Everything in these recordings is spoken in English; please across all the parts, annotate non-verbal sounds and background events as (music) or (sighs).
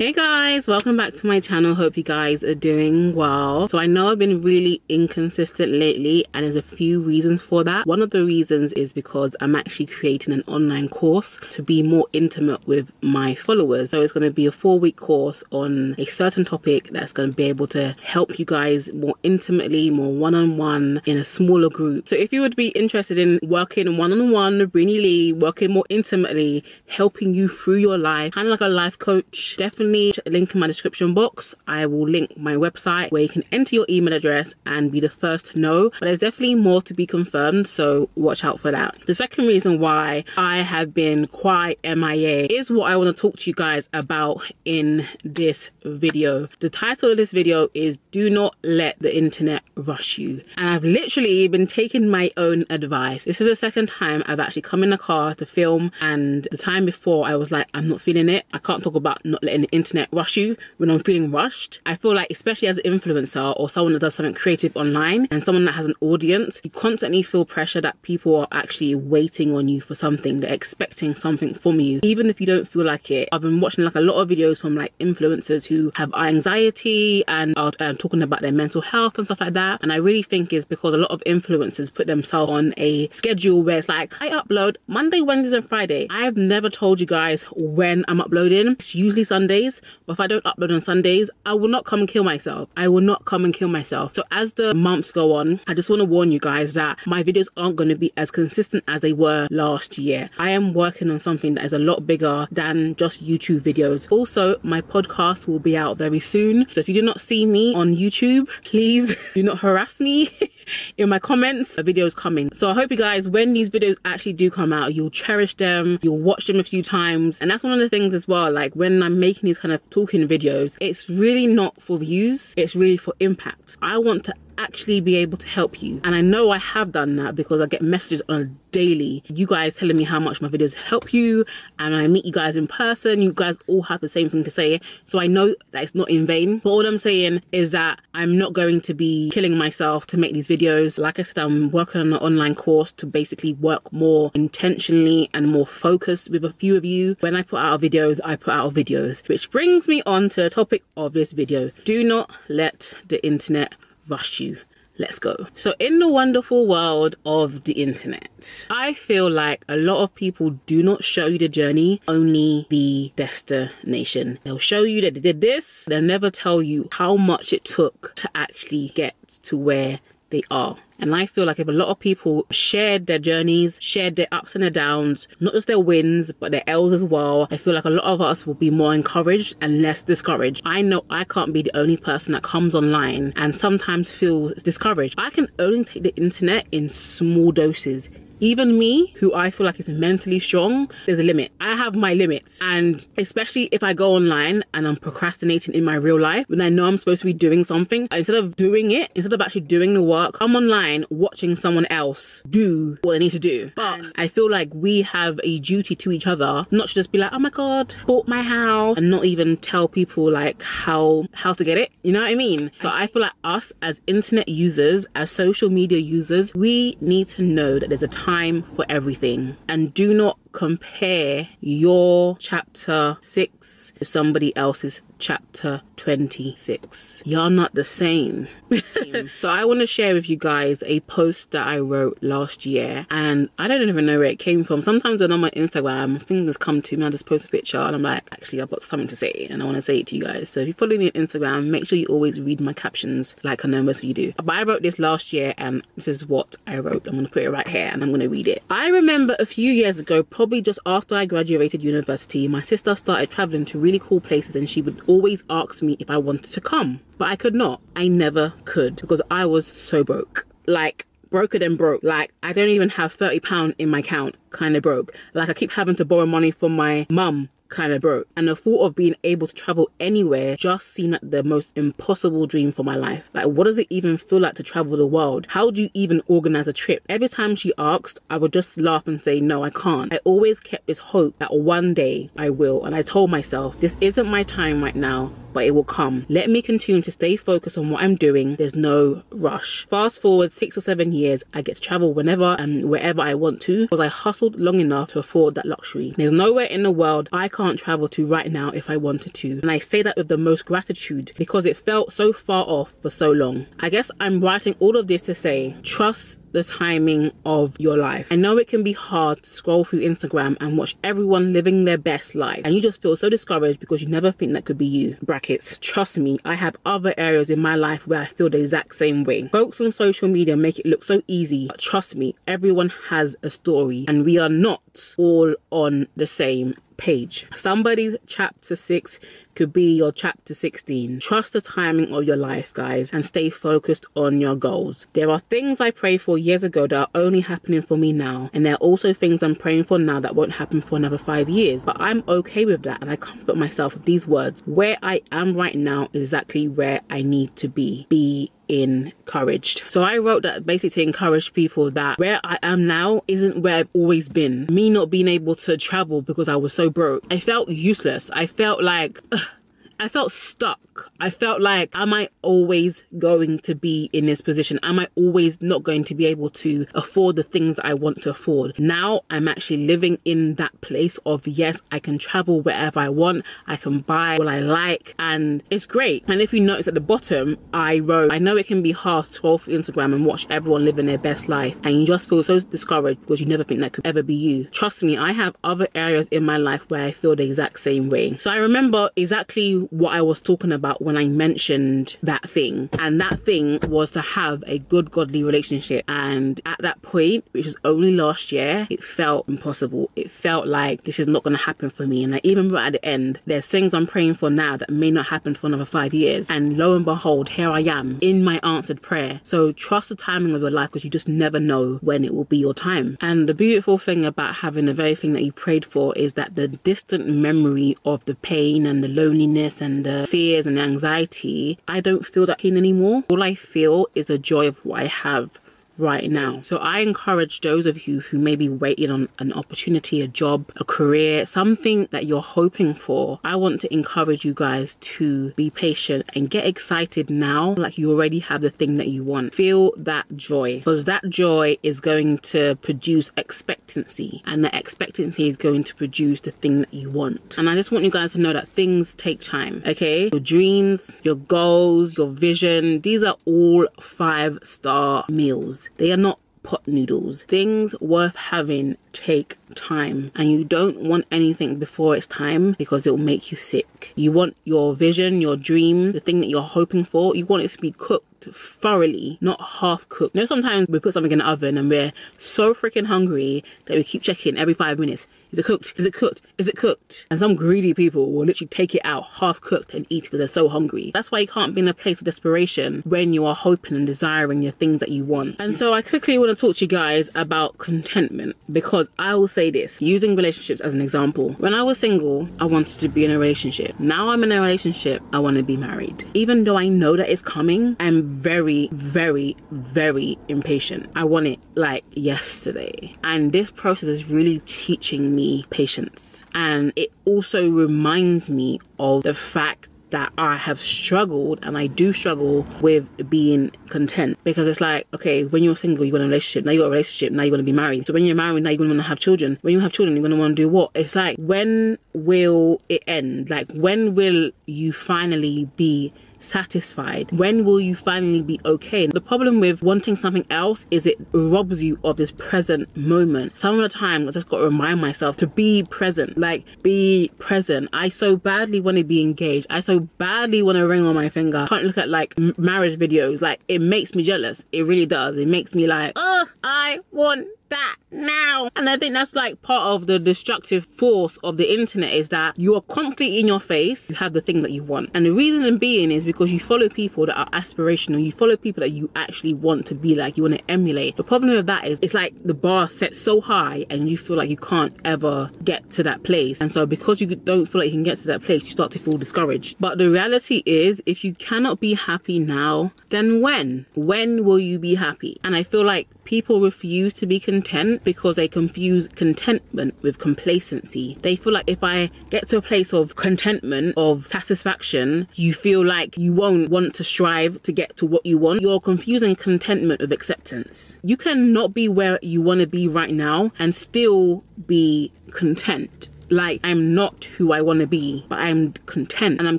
Hey guys, welcome back to my channel. Hope you guys are doing well. So I know I've been really inconsistent lately and there's a few reasons for that. One of the reasons is because I'm actually creating an online course to be more intimate with my followers. So it's going to be a four week course on a certain topic that's going to be able to help you guys more intimately, more one on one in a smaller group. So if you would be interested in working one on one, Lee, working more intimately, helping you through your life, kind of like a life coach, definitely definitely link in my description box. I will link my website where you can enter your email address and be the first to know. But there's definitely more to be confirmed, so watch out for that. The second reason why I have been quite MIA is what I want to talk to you guys about in this video. The title of this video is Do Not Let the Internet Rush You. And I've literally been taking my own advice. This is the second time I've actually come in the car to film, and the time before I was like, I'm not feeling it. I can't talk about not letting the internet rush you when I'm feeling rushed. I feel like, especially as an influencer or someone that does something creative online and someone that has an audience, you constantly feel pressure that people are actually waiting on you for something. They're expecting something from you, even if you don't feel like it. I've been watching like a lot of videos from like influencers who have anxiety and are um, talking about their mental health and stuff like that. And I really think is because a lot of influencers put themselves on a schedule where it's like, I upload Monday, Wednesdays, and Friday. I've never told you guys when I'm uploading. It's usually Sundays but if I don't upload on Sundays, I will not come and kill myself. I will not come and kill myself. So as the months go on, I just want to warn you guys that my videos aren't going to be as consistent as they were last year. I am working on something that is a lot bigger than just YouTube videos. Also, my podcast will be out very soon. So if you do not see me on YouTube, please (laughs) do not harass me (laughs) in my comments. a video is coming. So I hope you guys, when these videos actually do come out, you'll cherish them, you'll watch them a few times. And that's one of the things as well, like when I'm making these kind of talking videos, it's really not for views, it's really for impact. I want to actually be able to help you. And I know I have done that because I get messages on a daily. You guys telling me how much my videos help you and I meet you guys in person. You guys all have the same thing to say. So I know that it's not in vain. But all I'm saying is that I'm not going to be killing myself to make these videos. Like I said, I'm working on an online course to basically work more intentionally and more focused with a few of you. When I put out videos, I put out videos. Which brings me on to the topic of this video. Do not let the internet rush you. Let's go. So, in the wonderful world of the internet, I feel like a lot of people do not show you the journey, only the destination. They'll show you that they did this, they'll never tell you how much it took to actually get to where they are. And I feel like if a lot of people shared their journeys, shared their ups and their downs, not just their wins, but their L's as well, I feel like a lot of us will be more encouraged and less discouraged. I know I can't be the only person that comes online and sometimes feels discouraged. I can only take the internet in small doses even me, who I feel like is mentally strong, there's a limit. I have my limits. And especially if I go online and I'm procrastinating in my real life, when I know I'm supposed to be doing something, instead of doing it, instead of actually doing the work, I'm online watching someone else do what they need to do. But I feel like we have a duty to each other, not to just be like, oh my God, bought my house and not even tell people like how, how to get it. You know what I mean? So I feel like us as internet users, as social media users, we need to know that there's a time time for everything. And do not compare your chapter 6 with somebody else's chapter 26. You're not the same. (laughs) so I want to share with you guys a post that I wrote last year and I don't even know where it came from. Sometimes when I'm on my Instagram, things just come to me. I just post a picture and I'm like, actually, I've got something to say and I want to say it to you guys. So if you follow me on Instagram, make sure you always read my captions like I know most of you do. But I wrote this last year and this is what I wrote. I'm going to put it right here and I'm going to read it. I remember a few years ago, probably just after I graduated university, my sister started traveling to really cool places and she would always ask me if I wanted to come. But I could not. I never could because I was so broke. Like, broker than broke. Like, I don't even have £30 in my account, kind of broke. Like, I keep having to borrow money from my mum kind of broke. And the thought of being able to travel anywhere just seemed like the most impossible dream for my life. Like, what does it even feel like to travel the world? How do you even organize a trip? Every time she asked, I would just laugh and say, no, I can't. I always kept this hope that one day I will. And I told myself, this isn't my time right now but it will come. Let me continue to stay focused on what I'm doing. There's no rush. Fast forward six or seven years, I get to travel whenever and wherever I want to because I hustled long enough to afford that luxury. There's nowhere in the world I can't travel to right now if I wanted to. And I say that with the most gratitude because it felt so far off for so long. I guess I'm writing all of this to say trust the timing of your life. I know it can be hard to scroll through Instagram and watch everyone living their best life and you just feel so discouraged because you never think that could be you. Brackets, trust me, I have other areas in my life where I feel the exact same way. Folks on social media make it look so easy, but trust me, everyone has a story and we are not all on the same page. Somebody's chapter 6 could be your chapter 16. Trust the timing of your life, guys, and stay focused on your goals. There are things I prayed for years ago that are only happening for me now, and there are also things I'm praying for now that won't happen for another five years. But I'm okay with that, and I comfort myself with these words. Where I am right now is exactly where I need to be. Be encouraged. So I wrote that basically to encourage people that where I am now isn't where I've always been. Me not being able to travel because I was so broke. I felt useless. I felt like ugh, (sighs) I felt stuck. I felt like, am I always going to be in this position? Am I always not going to be able to afford the things I want to afford? Now I'm actually living in that place of yes, I can travel wherever I want. I can buy what I like and it's great. And if you notice at the bottom, I wrote, I know it can be hard to through Instagram and watch everyone living their best life and you just feel so discouraged because you never think that could ever be you. Trust me, I have other areas in my life where I feel the exact same way. So I remember exactly what I was talking about when I mentioned that thing. And that thing was to have a good, godly relationship. And at that point, which was only last year, it felt impossible. It felt like this is not going to happen for me. And I even at the end, there's things I'm praying for now that may not happen for another five years. And lo and behold, here I am in my answered prayer. So trust the timing of your life because you just never know when it will be your time. And the beautiful thing about having the very thing that you prayed for is that the distant memory of the pain and the loneliness and the fears and anxiety, I don't feel that pain anymore. All I feel is the joy of what I have right now. So I encourage those of you who may be waiting on an opportunity, a job, a career, something that you're hoping for. I want to encourage you guys to be patient and get excited now like you already have the thing that you want. Feel that joy because that joy is going to produce expectancy and the expectancy is going to produce the thing that you want. And I just want you guys to know that things take time, okay? Your dreams, your goals, your vision, these are all five star meals. They are not pot noodles. Things worth having take time and you don't want anything before it's time because it will make you sick. You want your vision, your dream, the thing that you're hoping for, you want it to be cooked thoroughly, not half cooked. You know, sometimes we put something in the oven and we're so freaking hungry that we keep checking every five minutes. Is it cooked? Is it cooked? Is it cooked? And some greedy people will literally take it out half cooked and eat because they're so hungry. That's why you can't be in a place of desperation when you are hoping and desiring your things that you want. And so I quickly want to talk to you guys about contentment because I will say this using relationships as an example. When I was single, I wanted to be in a relationship. Now I'm in a relationship, I want to be married. Even though I know that it's coming, I'm very, very, very impatient. I want it like yesterday. And this process is really teaching me patience. And it also reminds me of the fact that I have struggled and I do struggle with being content because it's like, okay, when you're single, you want a relationship, now you got a relationship, now you want to be married. So when you're married, now you're going to want to have children. When you have children, you're going to want to do what? It's like, when will it end? Like, when will you finally be satisfied? When will you finally be okay? The problem with wanting something else is it robs you of this present moment. Some of the time, I just got to remind myself to be present, like be present. I so badly want to be engaged. I so badly want to ring on my finger. Can't look at like marriage videos. Like it makes me jealous. It really does. It makes me like, oh, I want that now. And I think that's like part of the destructive force of the internet is that you are constantly in your face, you have the thing that you want. And the reason being is because you follow people that are aspirational, you follow people that you actually want to be like, you want to emulate. The problem with that is it's like the bar set so high and you feel like you can't ever get to that place. And so because you don't feel like you can get to that place, you start to feel discouraged. But the reality is if you cannot be happy now, then when? When will you be happy? And I feel like people refuse to be content because they confuse contentment with complacency. They feel like if I get to a place of contentment, of satisfaction, you feel like you won't want to strive to get to what you want. You're confusing contentment with acceptance. You cannot be where you want to be right now and still be content like I'm not who I want to be, but I'm content. And I'm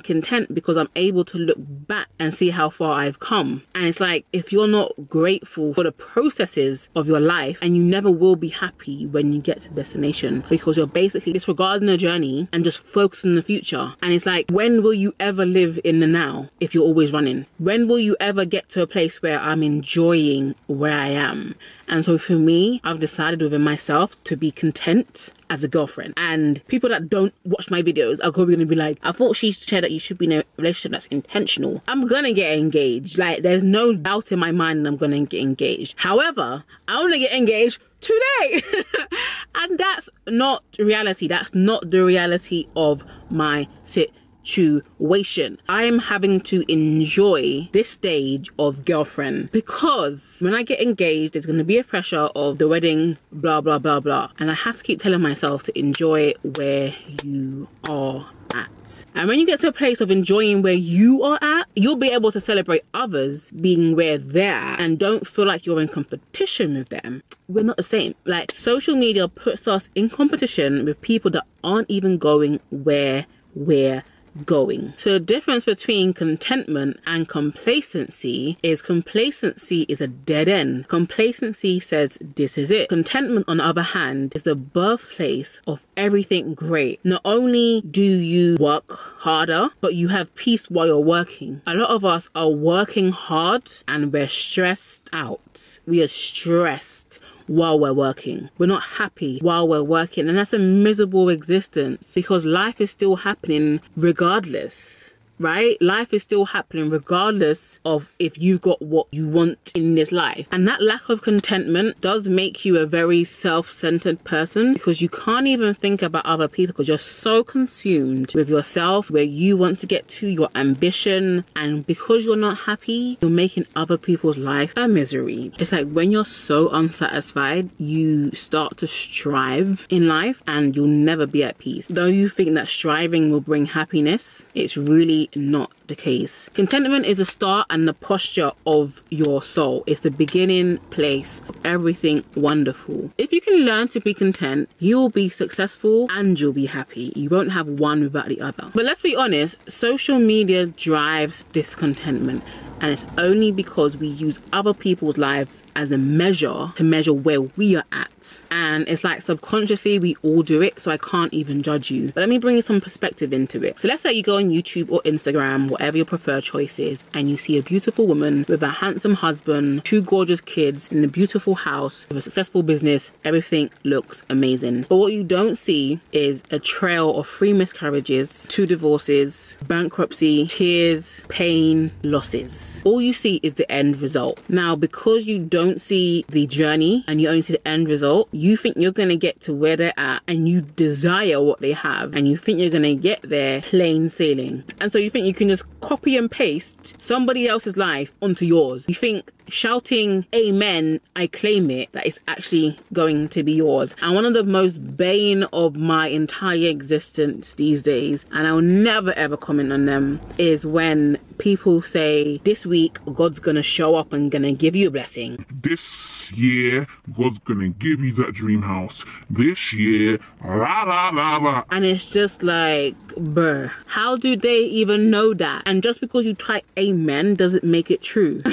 content because I'm able to look back and see how far I've come. And it's like if you're not grateful for the processes of your life and you never will be happy when you get to destination because you're basically disregarding the journey and just focusing on the future. And it's like when will you ever live in the now if you're always running? When will you ever get to a place where I'm enjoying where I am? And so for me, I've decided within myself to be content as a girlfriend. And people that don't watch my videos are probably gonna be like, I thought she said that you should be in a relationship that's intentional. I'm gonna get engaged. Like there's no doubt in my mind I'm gonna get engaged. However, I wanna get engaged today. (laughs) and that's not reality. That's not the reality of my situation situation. I am having to enjoy this stage of girlfriend because when I get engaged, there's going to be a pressure of the wedding, blah, blah, blah, blah. And I have to keep telling myself to enjoy where you are at. And when you get to a place of enjoying where you are at, you'll be able to celebrate others being where they're at and don't feel like you're in competition with them. We're not the same. Like social media puts us in competition with people that aren't even going where we're going. So the difference between contentment and complacency is complacency is a dead end. Complacency says this is it. Contentment on the other hand is the birthplace of everything great. Not only do you work harder, but you have peace while you're working. A lot of us are working hard and we're stressed out. We are stressed while we're working. We're not happy while we're working, and that's a miserable existence because life is still happening regardless right? Life is still happening regardless of if you got what you want in this life. And that lack of contentment does make you a very self centered person because you can't even think about other people because you're so consumed with yourself, where you want to get to your ambition. And because you're not happy, you're making other people's life a misery. It's like when you're so unsatisfied, you start to strive in life and you'll never be at peace. Though you think that striving will bring happiness, it's really not the case. Contentment is the start and the posture of your soul. It's the beginning place of everything wonderful. If you can learn to be content, you will be successful and you'll be happy. You won't have one without the other. But let's be honest, social media drives discontentment and it's only because we use other people's lives as a measure to measure where we are at. And it's like subconsciously we all do it, so I can't even judge you. But let me bring you some perspective into it. So let's say you go on YouTube or Instagram, whatever your preferred choice is, and you see a beautiful woman with a handsome husband, two gorgeous kids, in a beautiful house, with a successful business, everything looks amazing. But what you don't see is a trail of three miscarriages, two divorces, bankruptcy, tears, pain, losses all you see is the end result. Now, because you don't see the journey and you only see the end result, you think you're going to get to where they're at and you desire what they have and you think you're going to get there plain sailing. And so you think you can just copy and paste somebody else's life onto yours. You think shouting amen i claim it that is actually going to be yours. And one of the most bane of my entire existence these days and i'll never ever comment on them is when people say this week god's gonna show up and gonna give you a blessing. This year god's gonna give you that dream house. This year la la la la. And it's just like bruh how do they even know that? And just because you type amen doesn't make it true. (laughs)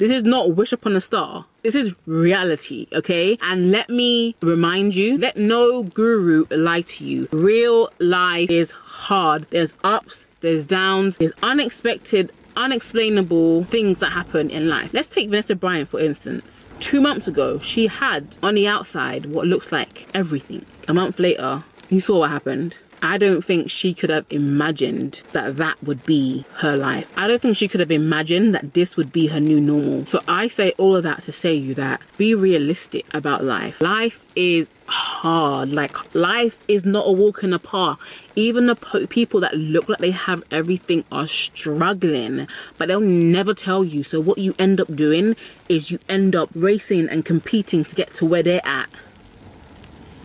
This is not wish upon a star. This is reality, okay? And let me remind you, let no guru lie to you. Real life is hard. There's ups, there's downs, there's unexpected unexplainable things that happen in life. Let's take Vanessa Bryant for instance. Two months ago, she had on the outside what looks like everything. A month later, you saw what happened I don't think she could have imagined that that would be her life. I don't think she could have imagined that this would be her new normal. So I say all of that to say you that be realistic about life. Life is hard. Like life is not a walk in the park. Even the people that look like they have everything are struggling, but they'll never tell you. So what you end up doing is you end up racing and competing to get to where they're at,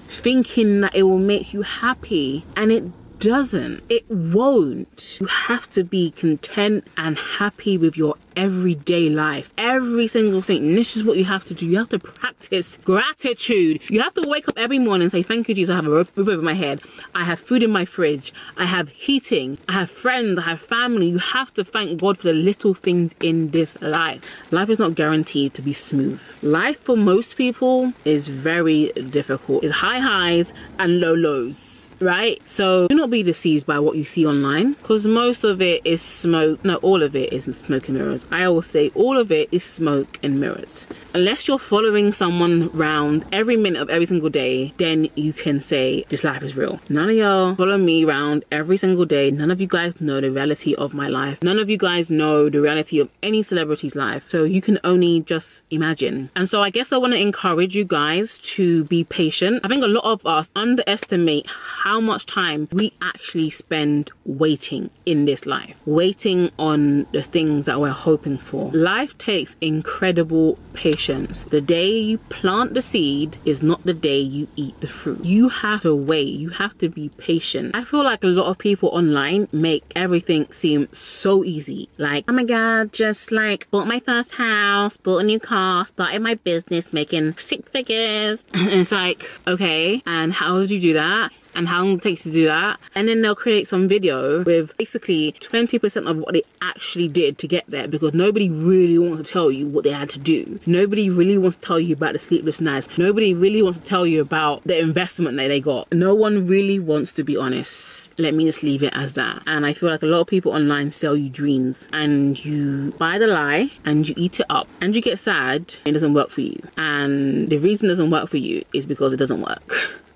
thinking that it will make you happy, and it doesn't. It won't. You have to be content and happy with your everyday life. Every single thing. And this is what you have to do. You have to practice gratitude. You have to wake up every morning and say, Thank you, Jesus. I have a roof over my head. I have food in my fridge. I have heating. I have friends. I have family. You have to thank God for the little things in this life. Life is not guaranteed to be smooth. Life for most people is very difficult. It's high highs and low lows, right? So do not be deceived by what you see online because most of it is smoke. No, all of it is smoke and mirrors. I will say all of it is smoke and mirrors. Unless you're following someone around every minute of every single day, then you can say this life is real. None of y'all follow me around every single day. None of you guys know the reality of my life. None of you guys know the reality of any celebrity's life. So you can only just imagine. And so I guess I want to encourage you guys to be patient. I think a lot of us underestimate how much time we actually spend waiting in this life, waiting on the things that we're hoping for. Life takes incredible patience. The day you plant the seed is not the day you eat the fruit. You have to wait, you have to be patient. I feel like a lot of people online make everything seem so easy. Like, oh my god, just like bought my first house, bought a new car, started my business making six figures. and (clears throat) it's like, okay, and how did you do that? And how long it takes to do that. And then they'll create some video with basically 20% of what they actually did to get there because nobody really wants to tell you what they had to do. Nobody really wants to tell you about the sleepless nights. Nobody really wants to tell you about the investment that they got. No one really wants to be honest. Let me just leave it as that. And I feel like a lot of people online sell you dreams and you buy the lie and you eat it up and you get sad. It doesn't work for you. And the reason it doesn't work for you is because it doesn't work. (laughs)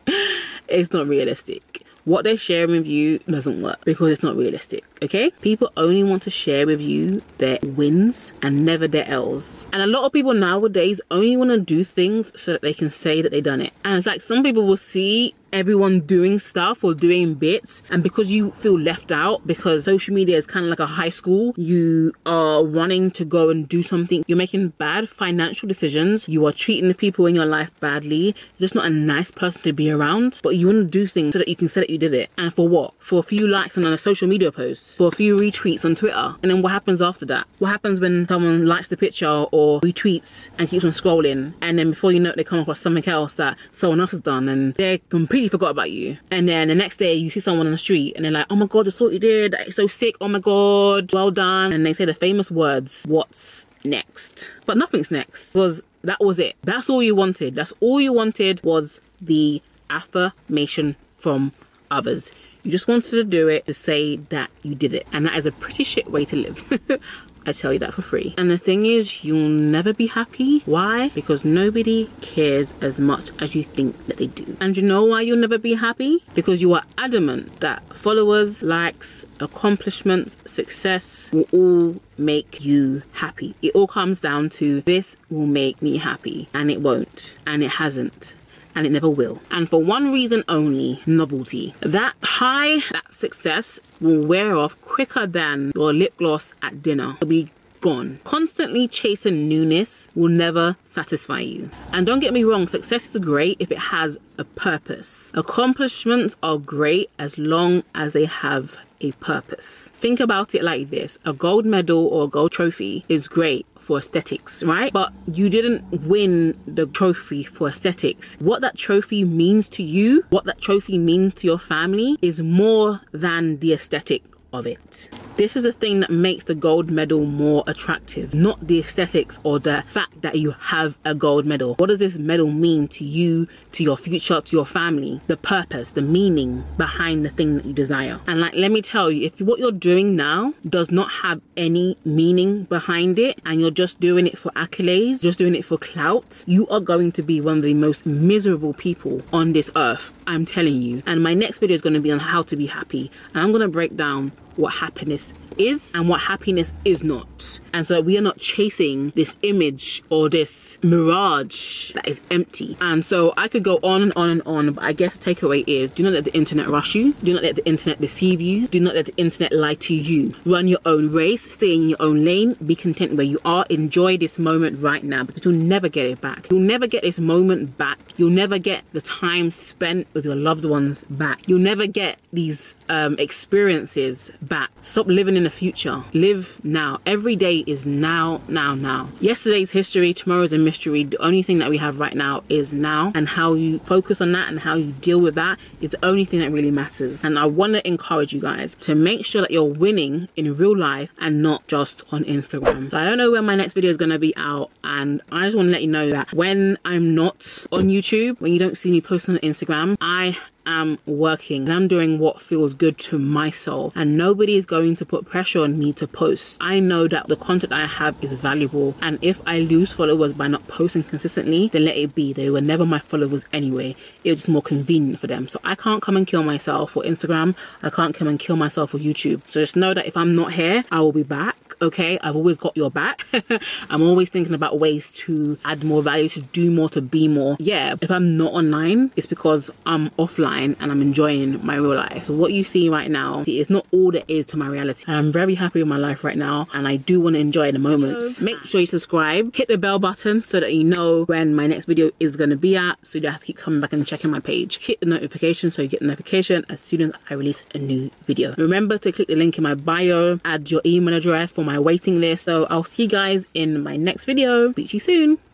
it's not realistic. What they're sharing with you doesn't work because it's not realistic, okay? People only want to share with you their wins and never their L's. And a lot of people nowadays only want to do things so that they can say that they've done it. And it's like some people will see everyone doing stuff or doing bits and because you feel left out because social media is kind of like a high school you are running to go and do something you're making bad financial decisions you are treating the people in your life badly you're just not a nice person to be around but you want to do things so that you can say that you did it. And for what? For a few likes on a social media post for a few retweets on twitter. And then what happens after that? What happens when someone likes the picture or retweets and keeps on scrolling? And then before you know it they come across something else that someone else has done and they're completely completely forgot about you. And then the next day you see someone on the street and they're like, oh my God, I saw you did. It's so sick. Oh my God, well done. And they say the famous words, what's next? But nothing's next because that was it. That's all you wanted. That's all you wanted was the affirmation from others. You just wanted to do it to say that you did it. And that is a pretty shit way to live. (laughs) I tell you that for free. And the thing is, you'll never be happy. Why? Because nobody cares as much as you think that they do. And you know why you'll never be happy? Because you are adamant that followers, likes, accomplishments, success will all make you happy. It all comes down to this will make me happy. And it won't. And it hasn't and it never will. And for one reason only, novelty. That high, that success will wear off quicker than your lip gloss at dinner. It'll be gone. Constantly chasing newness will never satisfy you. And don't get me wrong, success is great if it has a purpose. Accomplishments are great as long as they have a purpose. Think about it like this a gold medal or a gold trophy is great for aesthetics, right? But you didn't win the trophy for aesthetics. What that trophy means to you, what that trophy means to your family is more than the aesthetic of it. This is the thing that makes the gold medal more attractive, not the aesthetics or the fact that you have a gold medal. What does this medal mean to you, to your future, to your family? The purpose, the meaning behind the thing that you desire. And like, let me tell you, if what you're doing now does not have any meaning behind it and you're just doing it for accolades, just doing it for clout, you are going to be one of the most miserable people on this earth. I'm telling you. And my next video is going to be on how to be happy. And I'm going to break down what happiness is and what happiness is not. And so we are not chasing this image or this mirage that is empty. And so I could go on and on and on, but I guess the takeaway is do not let the internet rush you. Do not let the internet deceive you. Do not let the internet lie to you. Run your own race, stay in your own lane, be content where you are, enjoy this moment right now because you'll never get it back. You'll never get this moment back. You'll never get the time spent with your loved ones back. You'll never get these um, experiences back. Stop living in the future. Live now. Every day is now, now, now. Yesterday's history, tomorrow's a mystery. The only thing that we have right now is now, and how you focus on that and how you deal with that is the only thing that really matters. And I want to encourage you guys to make sure that you're winning in real life and not just on Instagram. So I don't know when my next video is going to be out, and I just want to let you know that when I'm not on YouTube, when you don't see me posting on Instagram, I am working and I'm doing what feels good to my soul and nobody is going to put pressure on me to post. I know that the content I have is valuable and if I lose followers by not posting consistently then let it be. They were never my followers anyway. It was just more convenient for them. So I can't come and kill myself for Instagram. I can't come and kill myself for YouTube. So just know that if I'm not here, I will be back. Okay, I've always got your back. (laughs) I'm always thinking about ways to add more value, to do more, to be more. Yeah, if I'm not online, it's because I'm offline and I'm enjoying my real life. So what you see right now is not all there is to my reality. And I'm very happy with my life right now and I do want to enjoy the moments. Make sure you subscribe, hit the bell button so that you know when my next video is going to be at so you don't have to keep coming back and checking my page. Hit the notification so you get the notification as soon as I release a new video. Remember to click the link in my bio, add your email address for my waiting list. So I'll see you guys in my next video. Speak to you soon.